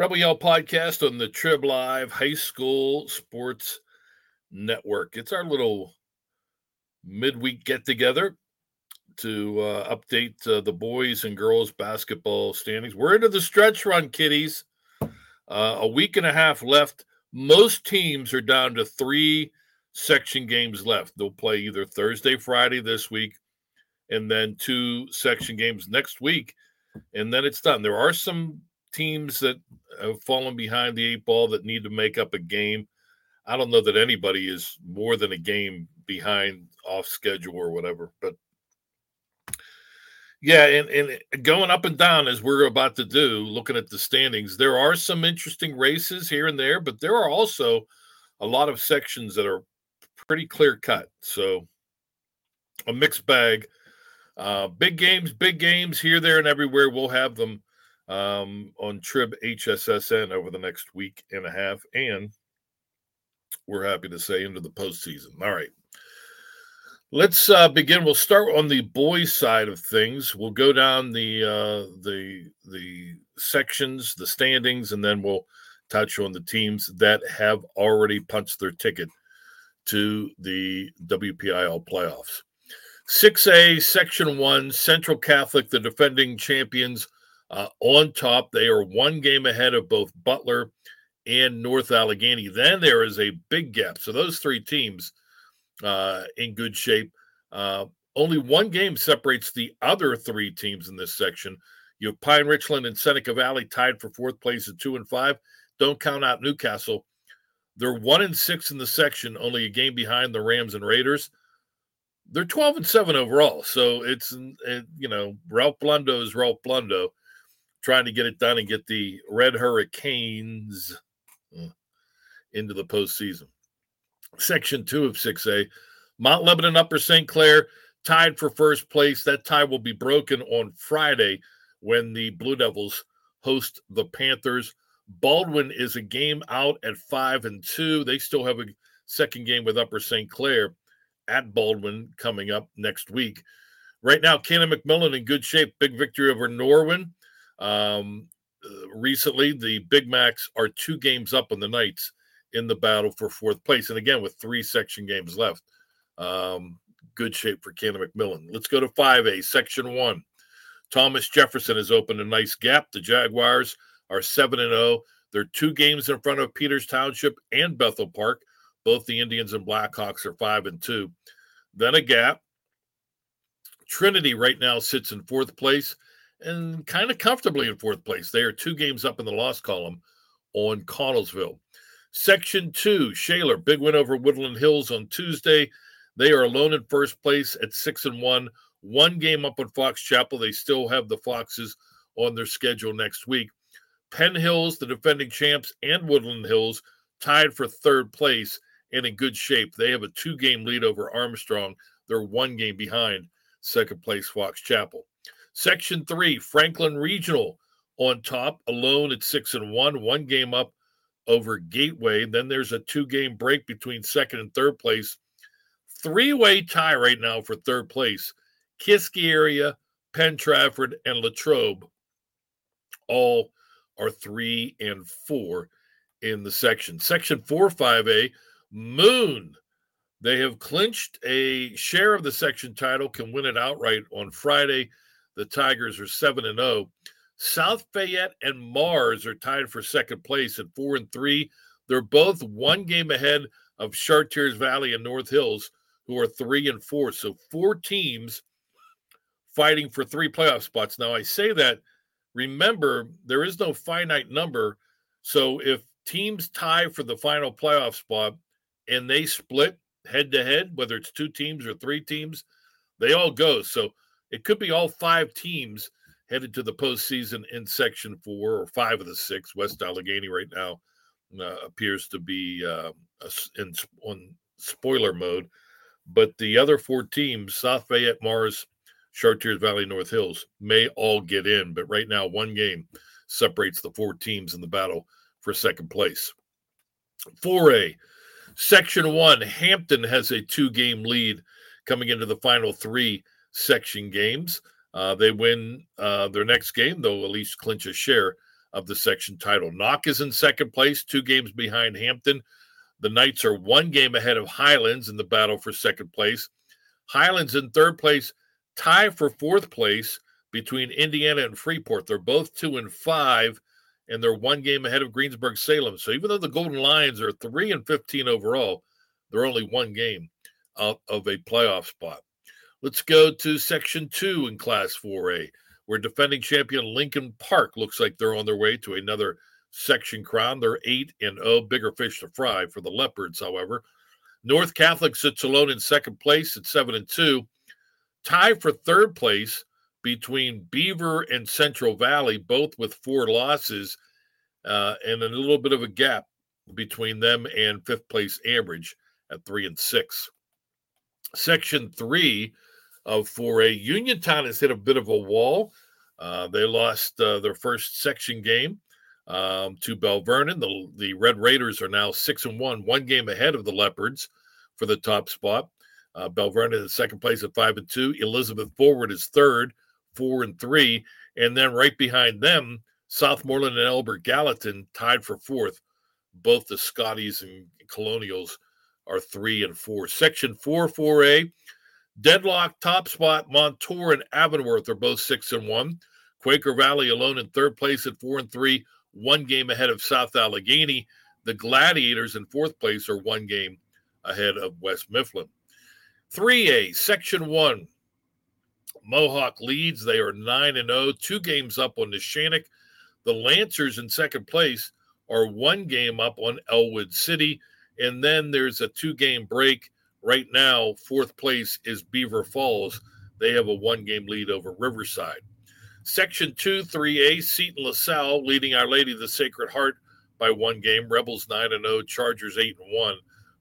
Rebel Yell podcast on the Trib Live High School Sports Network. It's our little midweek get together to uh, update uh, the boys and girls basketball standings. We're into the stretch run, kiddies. Uh, a week and a half left. Most teams are down to three section games left. They'll play either Thursday, Friday this week, and then two section games next week, and then it's done. There are some teams that have fallen behind the eight ball that need to make up a game. I don't know that anybody is more than a game behind off schedule or whatever, but yeah, and, and going up and down as we're about to do, looking at the standings, there are some interesting races here and there, but there are also a lot of sections that are pretty clear cut. So a mixed bag. Uh, big games, big games here, there, and everywhere. We'll have them um, on Trib HSSN over the next week and a half. And we're happy to say into the postseason. All right. Let's uh, begin. We'll start on the boys' side of things. We'll go down the uh, the the sections, the standings, and then we'll touch on the teams that have already punched their ticket to the WPIAL playoffs. 6A, Section 1, Central Catholic, the defending champions, uh, on top. They are one game ahead of both Butler and North Allegheny. Then there is a big gap. So those three teams uh, in good shape. Uh, only one game separates the other three teams in this section. You have Pine Richland and Seneca Valley tied for fourth place at two and five. Don't count out New Castle. They're one and six in the section, only a game behind the Rams and Raiders. They're 12 and seven overall. So it's, it, you know, Ralph Blundo is Ralph Blundo trying to get it done and get the Red Hurricanes uh, into the postseason. Section two of 6A, Mount Lebanon Upper St. Clair tied for first place. That tie will be broken on Friday when the Blue Devils host the Panthers. Baldwin is a game out at five and two. They still have a second game with Upper St. Clair at Baldwin coming up next week. Right now, Canon McMillan in good shape. Big victory over Norwin. Um, uh, recently, the Big Macs are two games up on the Knights in the battle for fourth place. And again, with three section games left, um, good shape for Canon McMillan. Let's go to 5A, Section 1. Thomas Jefferson has opened a nice gap. The Jaguars are 7 and 0. They're two games in front of Peters Township and Bethel Park. Both the Indians and Blackhawks are 5 and 2. Then a gap. Trinity right now sits in fourth place and kind of comfortably in fourth place. They are two games up in the loss column on Connellsville. Section two, Shaler, big win over Woodland Hills on Tuesday. They are alone in first place at six and one, one game up on Fox Chapel. They still have the Foxes on their schedule next week. Penn Hills, the defending champs, and Woodland Hills tied for third place and in good shape. They have a two game lead over Armstrong. They're one game behind second place Fox Chapel. Section three, Franklin Regional on top, alone at six and one, one game up over Gateway. Then there's a two game break between second and third place. Three way tie right now for third place. Kiski area, Penn Trafford, and Latrobe all are three and four in the section. Section four, 5A, Moon they have clinched a share of the section title, can win it outright on Friday. The Tigers are 7 and 0. South Fayette and Mars are tied for second place at 4 and 3. They're both one game ahead of Chartiers Valley and North Hills, who are 3 and 4. So four teams fighting for three playoff spots. Now, I say that, remember, there is no finite number. So if teams tie for the final playoff spot and they split, head to head, whether it's two teams or three teams, they all go. So it could be all five teams headed to the postseason in Section Four or five of the six. West Allegheny right now uh, appears to be uh, in on spoiler mode, but the other four teams, South Fayette, Mars, Chartiers Valley, North Hills, may all get in. But right now, one game separates the four teams in the battle for second place. 4A, Section one, Hampton has a two game lead coming into the final three section games. Uh, they win uh, their next game, they'll at least clinch a share of the section title. Knoch is in second place, two games behind Hampton. The Knights are one game ahead of Highlands in the battle for second place. Highlands in third place, tie for fourth place between Indiana and Freeport. They're both two and five, and they're one game ahead of Greensburg Salem. So even though the Golden Lions are three and 15 overall, they're only one game out of a playoff spot. Let's go to section two in Class 4A, where defending champion Lincoln Park looks like they're on their way to another section crown. They're 8 and 0, bigger fish to fry for the Leopards, however. North Catholic sits alone in second place at 7 and 2. Tie for third place between Beaver and Central Valley, both with four losses, uh, and a little bit of a gap between them and fifth place Ambridge at 3 and 6. Section 3 of 4A, Uniontown has hit a bit of a wall. Uh, they lost uh, their first section game um, to Belle Vernon. The, the Red Raiders are now six and one, one game ahead of the Leopards for the top spot. Uh, Belle Vernon is second place at five and two. Elizabeth Forward is third, four and three, and then right behind them, Southmoreland and Albert Gallatin tied for fourth. Both the Scotties and Colonials are three and four. Section four, four A, deadlock top spot. Montour and Avonworth are both six and one. Quaker Valley alone in third place at four and three one game ahead of South Allegheny. The Gladiators in fourth place are one game ahead of West Mifflin. 3A, Section 1. Mohawk leads. They are 9 and 0, two games up on Neshannock. The Lancers in second place are one game up on Ellwood City. And then there's a two game break. Right now, fourth place is Beaver Falls. They have a one game lead over Riverside. Section 2, 3A, Seton LaSalle leading Our Lady of the Sacred Heart by one game. Rebels 9 and 0, Chargers 8 and 1.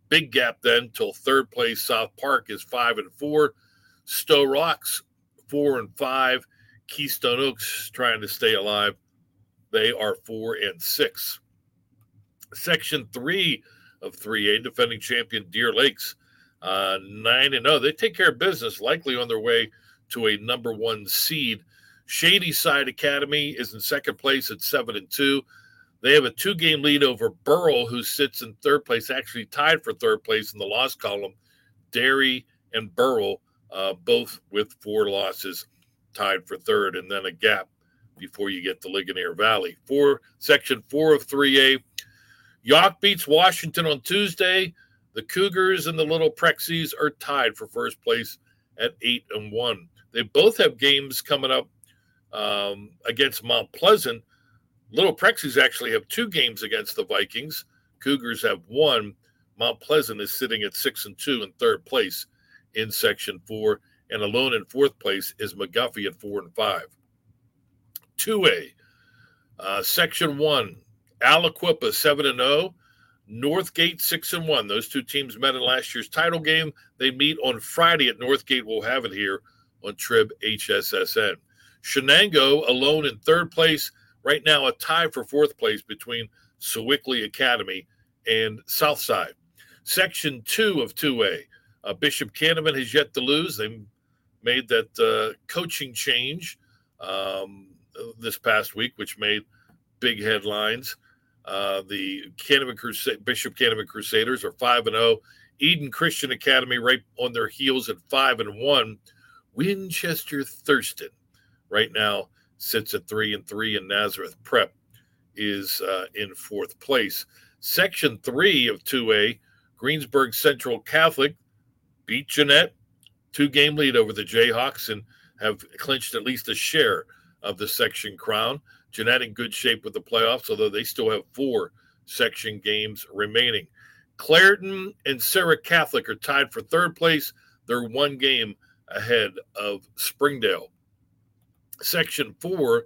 Big gap then till third place. South Park is 5 and 4. Sto-Rox 4 and 5. Keystone Oaks trying to stay alive. They are 4 and 6. Section 3 of 3A, defending champion Deer Lakes uh, 9 and 0. They take care of business, likely on their way to a number one seed. Shady Side Academy is in second place at seven and two. They have a two game lead over Burrell, who sits in third place, actually tied for third place in the loss column. Derry and Burrell, uh, both with four losses, tied for third, and then a gap before you get to Ligonier Valley. Four section four of 3A. Yough beats Washington on Tuesday. The Cougars and the Little Prexies are tied for first place at eight and one. They both have games coming up um, against Mount Pleasant. Little Prexies actually have two games against the Vikings. Cougars have one. Mount Pleasant is sitting at six and two in third place in Section Four, and alone in fourth place is McGuffey at four and five. 2A, uh, Section One, Aliquippa seven and zero, oh. Northgate six and one. Those two teams met in last year's title game. They meet on Friday at Northgate. We'll have it here on Trib HSSN. Shenango alone in third place. Right now, a tie for fourth place between Sewickley Academy and Southside. Section two of 2A. Uh, Bishop Canevin has yet to lose. They made that uh, coaching change um, this past week, which made big headlines. Uh, the Canevin Crusade, Bishop Canevin Crusaders are five and zero. Oh. Eden Christian Academy right on their heels at five and one. Winchester Thurston right now sits at three and three, and Nazareth Prep is uh, in fourth place. Section three of 2A, Greensburg Central Catholic beat Jeannette, two game lead over the Jayhawks, and have clinched at least a share of the section crown. Jeannette in good shape with the playoffs, although they still have four section games remaining. Clairton and Serra Catholic are tied for third place. They're one game ahead of Springdale. Section four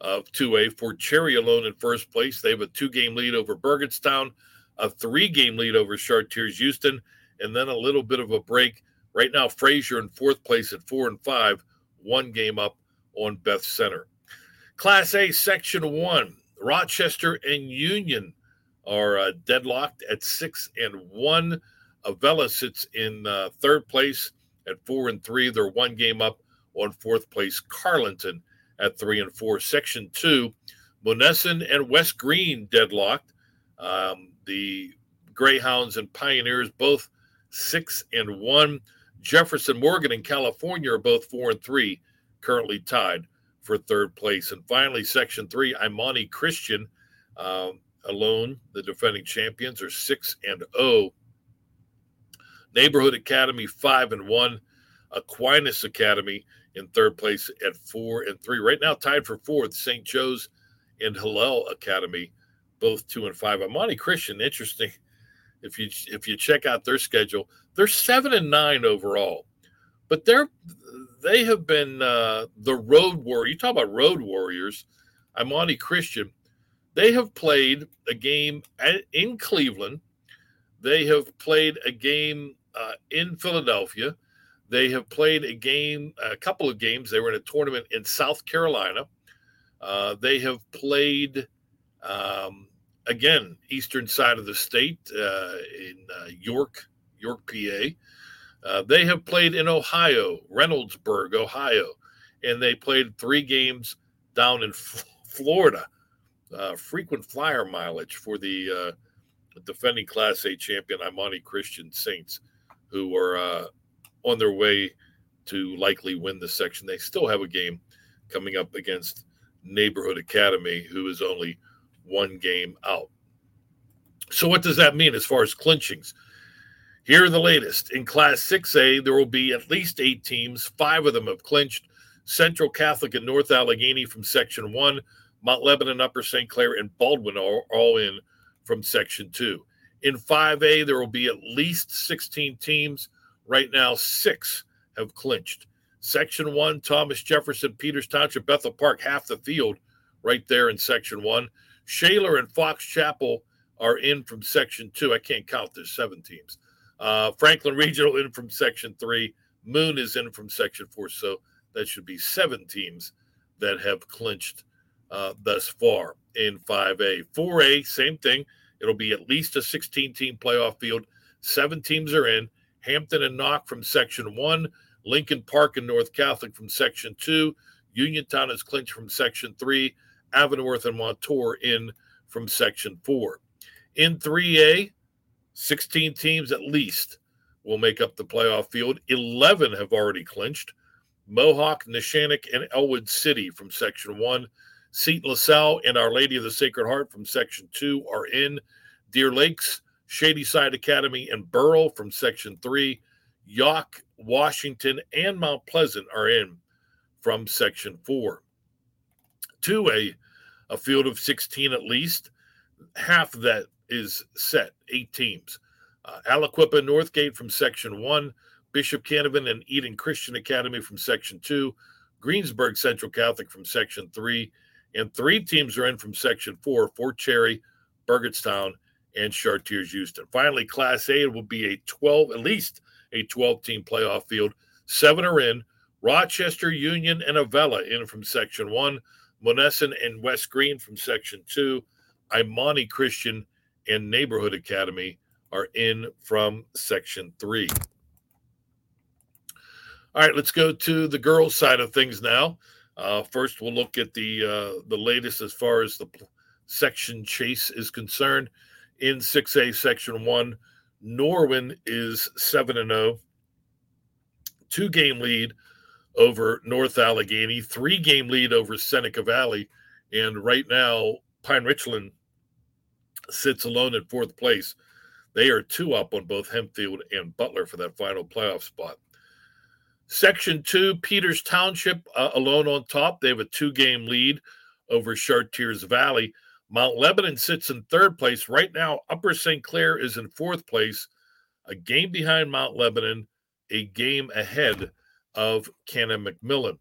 of 2A Fort Cherry alone in first place. They have a two game lead over Burgettstown, a three game lead over Chartiers Houston, and then a little bit of a break. Right now, Frazier in fourth place at four and five, one game up on Beth Center. Class A, Section one Rochester and Union are uh, deadlocked at six and one. Avella sits in uh, third place at four and three. They're one game up on fourth place Carlynton at three and four. Section two, Monessen and West Greene deadlocked. Um, the Greyhounds and Pioneers both six and one. Jefferson Morgan and California are both four and three, currently tied for third place. And finally, Section three, Imani Christian um, alone, the defending champions, are six and zero. Oh. Neighborhood Academy five and one. Aquinas Academy in third place at four and three. Right now, tied for fourth, St. Joe's and Hillel Academy, both two and five. Imani Christian, interesting. If you if you check out their schedule, they're seven and nine overall, but they're they have been uh, the road warrior. You talk about road warriors. I'm Imani Christian, they have played a game at, in Cleveland. They have played a game uh, in Philadelphia. They have played a game, a couple of games. They were in a tournament in South Carolina. Uh, they have played, um, again, eastern side of the state uh, in uh, York, York, PA. Uh, they have played in Ohio, Reynoldsburg, Ohio, and they played three games down in F- Florida. Uh, frequent flyer mileage for the defending Class A champion Imani Christian Saints, who are on their way to likely win the section. They still have a game coming up against Neighborhood Academy, who is only one game out. So, what does that mean as far as clinchings? Here are the latest. In Class 6A, there will be at least eight teams. Five of them have clinched. Central Catholic and North Allegheny from Section 1, Mount Lebanon, Upper St. Clair, and Baldwin are all in from Section 2. In 5A, there will be at least 16 teams. Right now, six have clinched. Section one, Thomas Jefferson, Peters Township, Bethel Park, half the field right there in section one. Shaler and Fox Chapel are in from section two. I can't count, there's seven teams. Uh, Franklin Regional in from section three. Moon is in from section four. So that should be seven teams that have clinched uh, thus far in 5A. 4A, same thing. It'll be at least a 16 team playoff field. Seven teams are in. Hampton and Knoch from section one. Lincoln Park and North Catholic from Section 2. Uniontown is clinched from Section 3. Avonworth and Montour in from Section 4. In 3A, 16 teams at least will make up the playoff field. 11 have already clinched. Mohawk, Neshannock, and Ellwood City from Section 1. Seton LaSalle and Our Lady of the Sacred Heart from Section 2 are in. Deer Lakes, Shadyside Academy, and Burrell from Section 3. Yough, Washington, and Mount Pleasant are in from Section 4. To a, a field of 16 at least, half that is set, eight teams. Uh, Aliquippa Northgate from Section 1, Bishop Canevin and Eden Christian Academy from Section 2, Greensburg Central Catholic from Section 3, and three teams are in from Section 4, Fort Cherry, Burgettstown, and Chartiers Houston. Finally, Class A will be a 12, at least a 12 team playoff field. Seven are in. Rochester, Union, and Avella in from Section 1. Monessen and West Greene from Section 2. Imani Christian and Neighborhood Academy are in from Section 3. All right, let's go to the girls' side of things now. Uh, first, we'll look at the uh, the latest as far as the section chase is concerned. In 6A, Section 1, Norwin is 7 and 0, two game lead over North Allegheny, three game lead over Seneca Valley. And right now, Pine Richland sits alone in fourth place. They are two up on both Hempfield and Butler for that final playoff spot. Section two, Peters Township uh, alone on top. They have a two game lead over Chartiers Valley. Mount Lebanon sits in third place. Right now, Upper St. Clair is in fourth place, a game behind Mount Lebanon, a game ahead of Canon McMillan.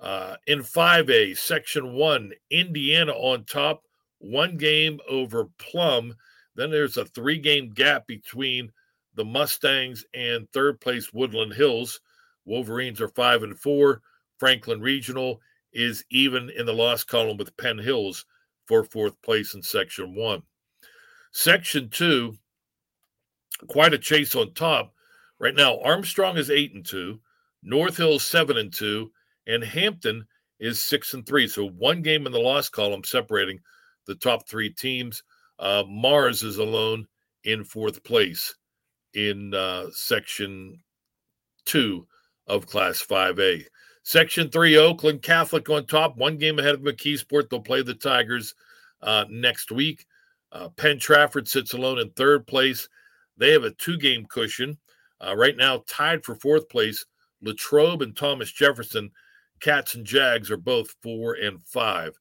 Uh, in 5A, Section 1, Indiana on top, one game over Plum. Then there's a three game gap between the Mustangs and third place Woodland Hills. Wolverines are five and four. Franklin Regional is even in the loss column with Penn Hills for fourth place in Section 1. Section 2, quite a chase on top. Right now, Armstrong is 8 and 2, North Hill 7 and 2, and Hampton is six and three. So one game in the loss column separating the top three teams. Uh, Mars is alone in fourth place in uh, section two of Class 5A. Section three, Oakland Catholic on top, one game ahead of McKeesport. They'll play the Tigers uh, next week. Uh, Penn Trafford sits alone in third place. They have a two game cushion. Uh, right now, tied for fourth place, Latrobe and Thomas Jefferson. Cats and Jags are both four and five.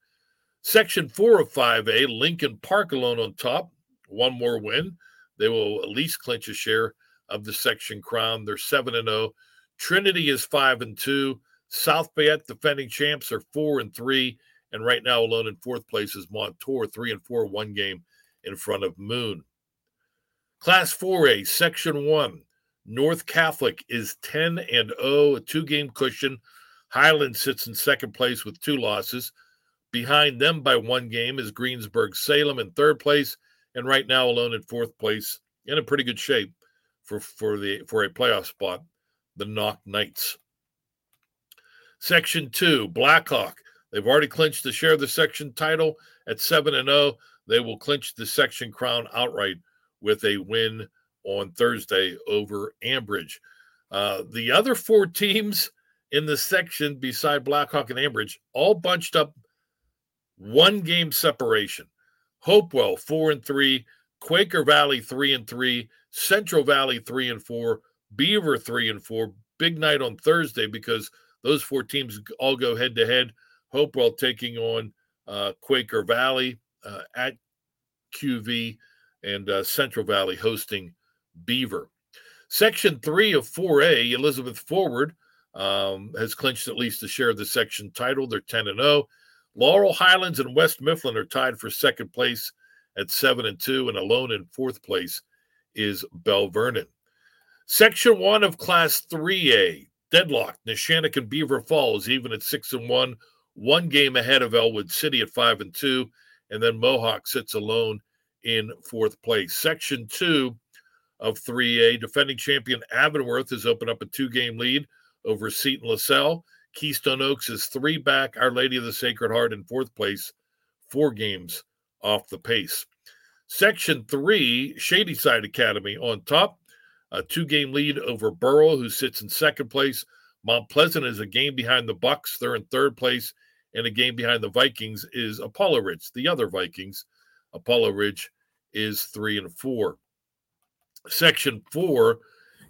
Section four of 5A, Lincoln Park alone on top. One more win. They will at least clinch a share of the section crown. They're 7 and 0. Trinity is 5 and 2. South Fayette defending champs are 4 and 3 and right now alone in fourth place is Montour 3 and 4 one game in front of Moon. Class 4A section 1 North Catholic is 10 and 0, a two game cushion. Highland sits in second place with two losses. Behind them by one game is Greensburg Salem in third place, and right now alone in fourth place, in a pretty good shape for, for the for a playoff spot, the Knoch Knights. Section two, Blackhawk. They've already clinched the share of the section title at 7 and 0. They will clinch the section crown outright with a win on Thursday over Ambridge. Uh, the other four teams in the section beside Blackhawk and Ambridge all bunched up one game separation. Hopewell four and three, Quaker Valley three and three, Central Valley three and four, Beaver three and four. Big night on Thursday because those four teams all go head to head. Hopewell taking on uh, Quaker Valley uh, at QV and uh, Central Valley hosting Beaver. Section three of 4A, Elizabeth Forward um, has clinched at least a share of the section title. They're 10 and 0. Laurel Highlands and West Mifflin are tied for second place at 7 and 2, and alone in fourth place is Belle Vernon. Section 1 of Class 3A, deadlocked. Neshannock and Beaver Falls, even at 6 and 1, one game ahead of Ellwood City at 5 and 2, and then Mohawk sits alone in fourth place. Section 2 of 3A, defending champion Avonworth has opened up a two game lead over Seton LaSalle. Keystone Oaks is three back. Our Lady of the Sacred Heart in fourth place, four games off the pace. Section three, Shadyside Academy on top, a two game lead over Burrell, who sits in second place. Mount Pleasant is a game behind the Bucks. They're in third place, and a game behind the Vikings is Apollo Ridge, the other Vikings. Apollo Ridge is three and four. Section four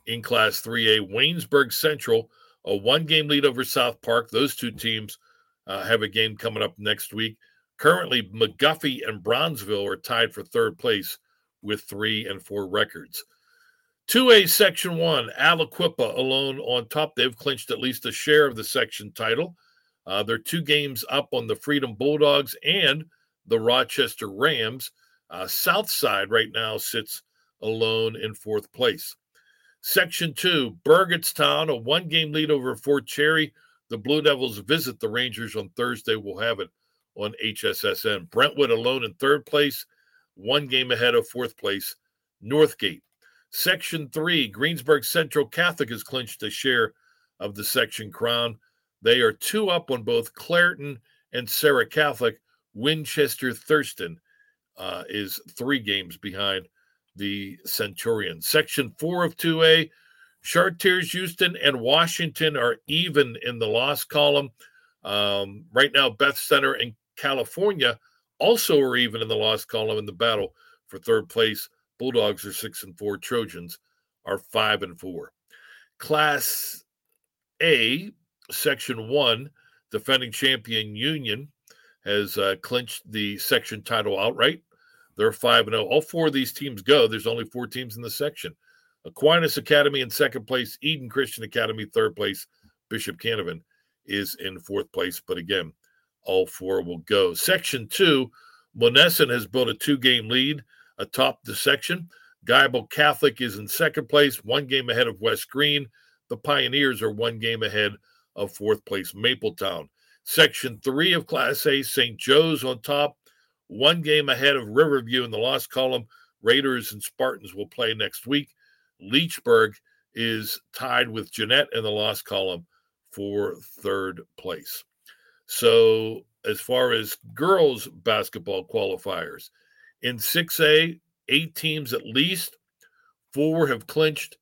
in Class 3A, Waynesburg Central a one game lead over South Park. Those two teams uh, have a game coming up next week. Currently, McGuffey and Brownsville are tied for third place with three and four records. 2A Section 1, Aliquippa alone on top. They've clinched at least a share of the section title. Uh, they're two games up on the Freedom Bulldogs and the Rochester Rams. Uh, Southside right now sits alone in fourth place. Section two, Burgettstown, a one game lead over Fort Cherry. The Blue Devils visit the Rangers on Thursday. We'll have it on HSSN. Brentwood alone in third place, one game ahead of fourth place, Northgate. Section three, Greensburg Central Catholic has clinched a share of the section crown. They are two up on both Clairton and Serra Catholic. Winchester Thurston uh, is three games behind the Centurions. Section four of 2A, Chartiers, Houston, and Washington are even in the loss column. Um, right now, Beth Center and California also are even in the loss column in the battle for third place. Bulldogs are six and four. Trojans are five and four. Class A, Section one, defending champion Union has uh, clinched the section title outright. They're 5 0. All four of these teams go. There's only four teams in the section. Aquinas Academy in second place, Eden Christian Academy third place, Bishop Canevin is in fourth place. But again, all four will go. Section two, Monessen has built a two game lead atop the section. Geibel Catholic is in second place, one game ahead of West Greene. The Pioneers are one game ahead of fourth place Mapletown. Section three of Class A, St. Joe's on top one game ahead of Riverview in the loss column. Raiders and Spartans will play next week. Leechburg is tied with Jeannette in the loss column for third place. So, as far as girls basketball qualifiers, in 6A, eight teams at least, four have clinched.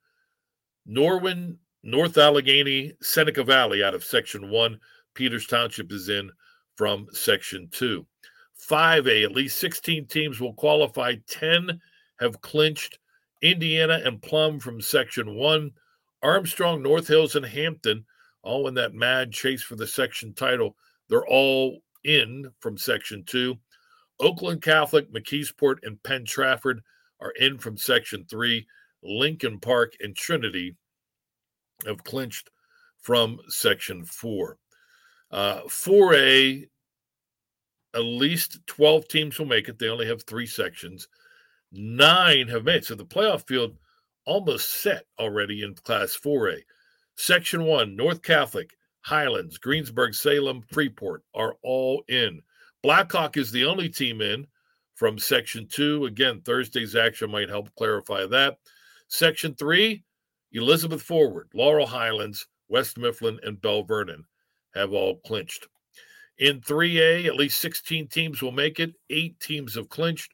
Norwin, North Allegheny, Seneca Valley out of Section 1. Peters Township is in from Section 2. 5A, at least 16 teams will qualify. 10 have clinched. Indiana and Plum from Section 1. Armstrong, North Hills, and Hampton, all in that mad chase for the section title. They're all in from Section 2. Oakland Catholic, McKeesport, and Penn Trafford are in from Section 3. Lincoln Park and Trinity have clinched from Section 4. Uh, 4A, at least 12 teams will make it. They only have three sections. Nine have made. So the playoff field almost set already in Class 4A. Section 1, North Catholic, Highlands, Greensburg, Salem, Freeport are all in. Blackhawk is the only team in from Section 2. Again, Thursday's action might help clarify that. Section 3, Elizabeth Forward, Laurel Highlands, West Mifflin, and Belle Vernon have all clinched. In 3A, at least 16 teams will make it. Eight teams have clinched.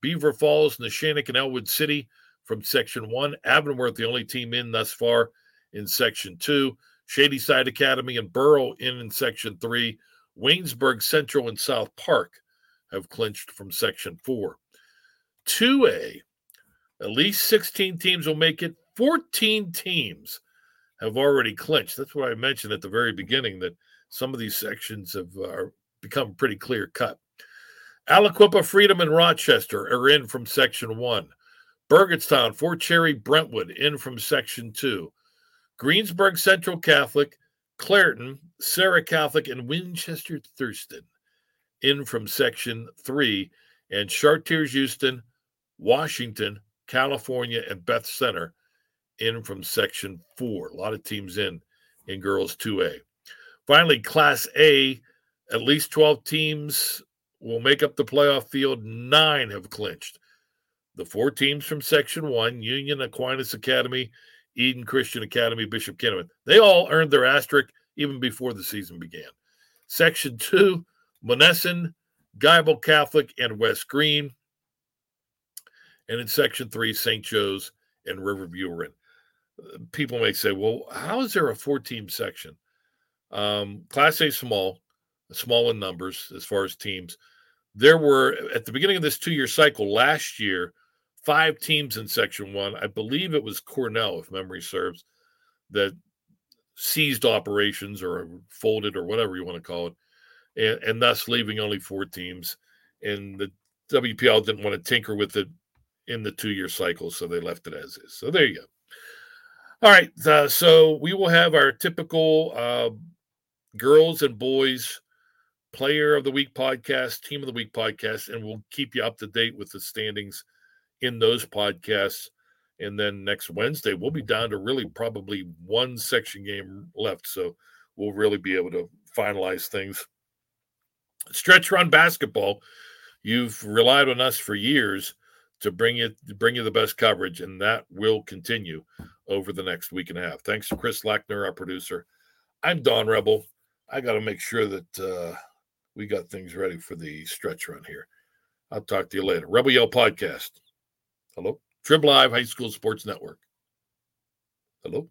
Beaver Falls, Neshannock, and Ellwood City from Section 1. Avonworth, the only team in thus far in Section 2. Shadyside Academy and Burrell in in Section 3. Waynesburg Central and South Park have clinched from Section 4. 2A, at least 16 teams will make it. 14 teams have already clinched. That's what I mentioned at the very beginning that some of these sections have uh, become pretty clear cut. Aliquippa, Freedom, and Rochester are in from Section 1. Burgettstown, Fort Cherry, Brentwood in from Section 2. Greensburg Central Catholic, Clairton, Serra Catholic, and Winchester Thurston in from Section 3. And Chartiers Houston, Washington, California, and Beth Center in from Section 4. A lot of teams in in girls 2A. Finally, Class A, at least 12 teams will make up the playoff field. Nine have clinched. The four teams from Section 1, Union, Aquinas Academy, Eden Christian Academy, Bishop Canevin, they all earned their asterisk even before the season began. Section 2, Monessen, Geibel Catholic, and West Greene. And in Section 3, St. Joe's and Riverview are in. People may say, well, how is there a four team section? Um, Class A small, small in numbers as far as teams. There were at the beginning of this two year cycle last year, five teams in Section One. I believe it was Cornell, if memory serves, that seized operations or folded or whatever you want to call it, and, and thus leaving only four teams. And the WPIAL didn't want to tinker with it in the two year cycle, so they left it as is. So there you go. All right, uh, so we will have our typical uh, girls and boys player of the week podcast, team of the week podcast, and we'll keep you up to date with the standings in those podcasts. And then next Wednesday, we'll be down to really probably one section game left. So we'll really be able to finalize things. Stretch run basketball, you've relied on us for years to bring it bring you the best coverage, and that will continue over the next week and a half. Thanks to Chris Lackner, our producer. I'm Don Rebel. I got to make sure that uh, we got things ready for the stretch run here. I'll talk to you later. Rebel Yell Podcast. Hello. Trib Live High School Sports Network. Hello.